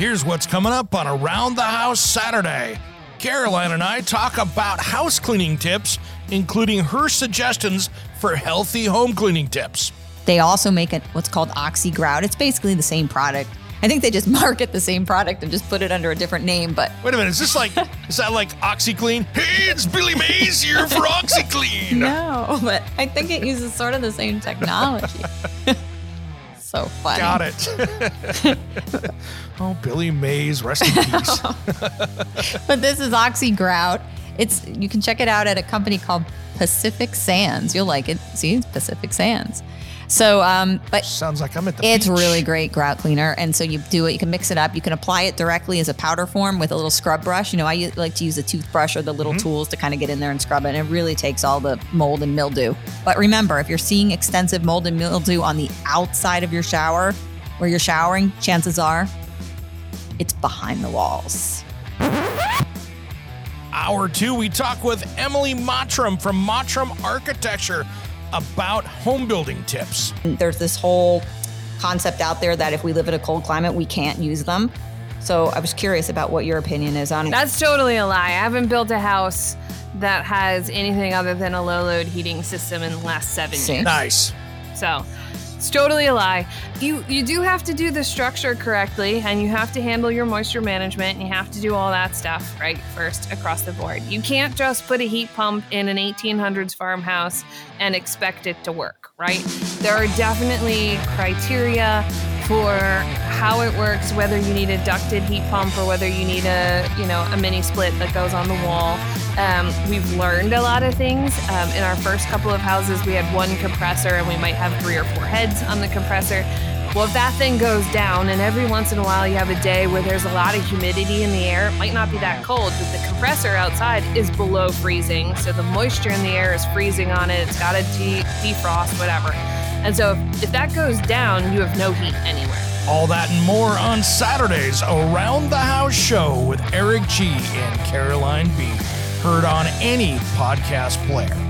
Here's what's coming up on Around the House Saturday. Caroline and I talk about house cleaning tips, including her suggestions for healthy home cleaning tips. They also make it what's called Oxy Grout. It's basically the same product. I think they just market the same product and just put it under a different name, but Wait a minute, is this like is that like OxiClean? Hey, it's Billy Mays here for OxiClean. no, but I think it uses sort of the same technology. So funny. Got it. oh, Billy Mays, rest in peace. But this is Oxy Grout. It's you can check it out at a company called Pacific Sands. You'll like it. See, it's Pacific Sands. So, um, but Sounds like I'm at the It's beach. really great grout cleaner. And so you do it, you can mix it up. You can apply it directly as a powder form with a little scrub brush. You know, I u- like to use a toothbrush or the little tools to kind of get in there and scrub it. And it really takes all the mold and mildew. But remember, if you're seeing extensive mold and mildew on the outside of your shower where you're showering, chances are it's behind the walls. Hour two, we talk with Emily Mottram from Mottram Architecture about home building tips. There's this whole concept out there that if we live in a cold climate, we can't use them. So I was curious about what your opinion is on That's totally a lie. I haven't built a house that has anything other than a low load heating system in the last seven years. Nice. So it's totally a lie. You you do have to do the structure correctly and you have to handle your moisture management and you have to do all that stuff right first across the board. You can't just put a heat pump in an 1800s farmhouse and expect it to work, right? There are definitely criteria for how it works, whether you need a ducted heat pump or whether you need a, you know, a mini split that goes on the wall. Um, we've learned a lot of things. Um, in our first couple of houses, we had one compressor and we might have three or four heads on the compressor. Well, if that thing goes down, and every once in a while you have a day where there's a lot of humidity in the air, it might not be that cold, but the compressor outside is below freezing. So the moisture in the air is freezing on it. It's got to de- defrost, whatever. And so if, if that goes down, you have no heat anywhere. All that and more on Saturdays Around the House Show with Eric G and Caroline B. Heard on any podcast player.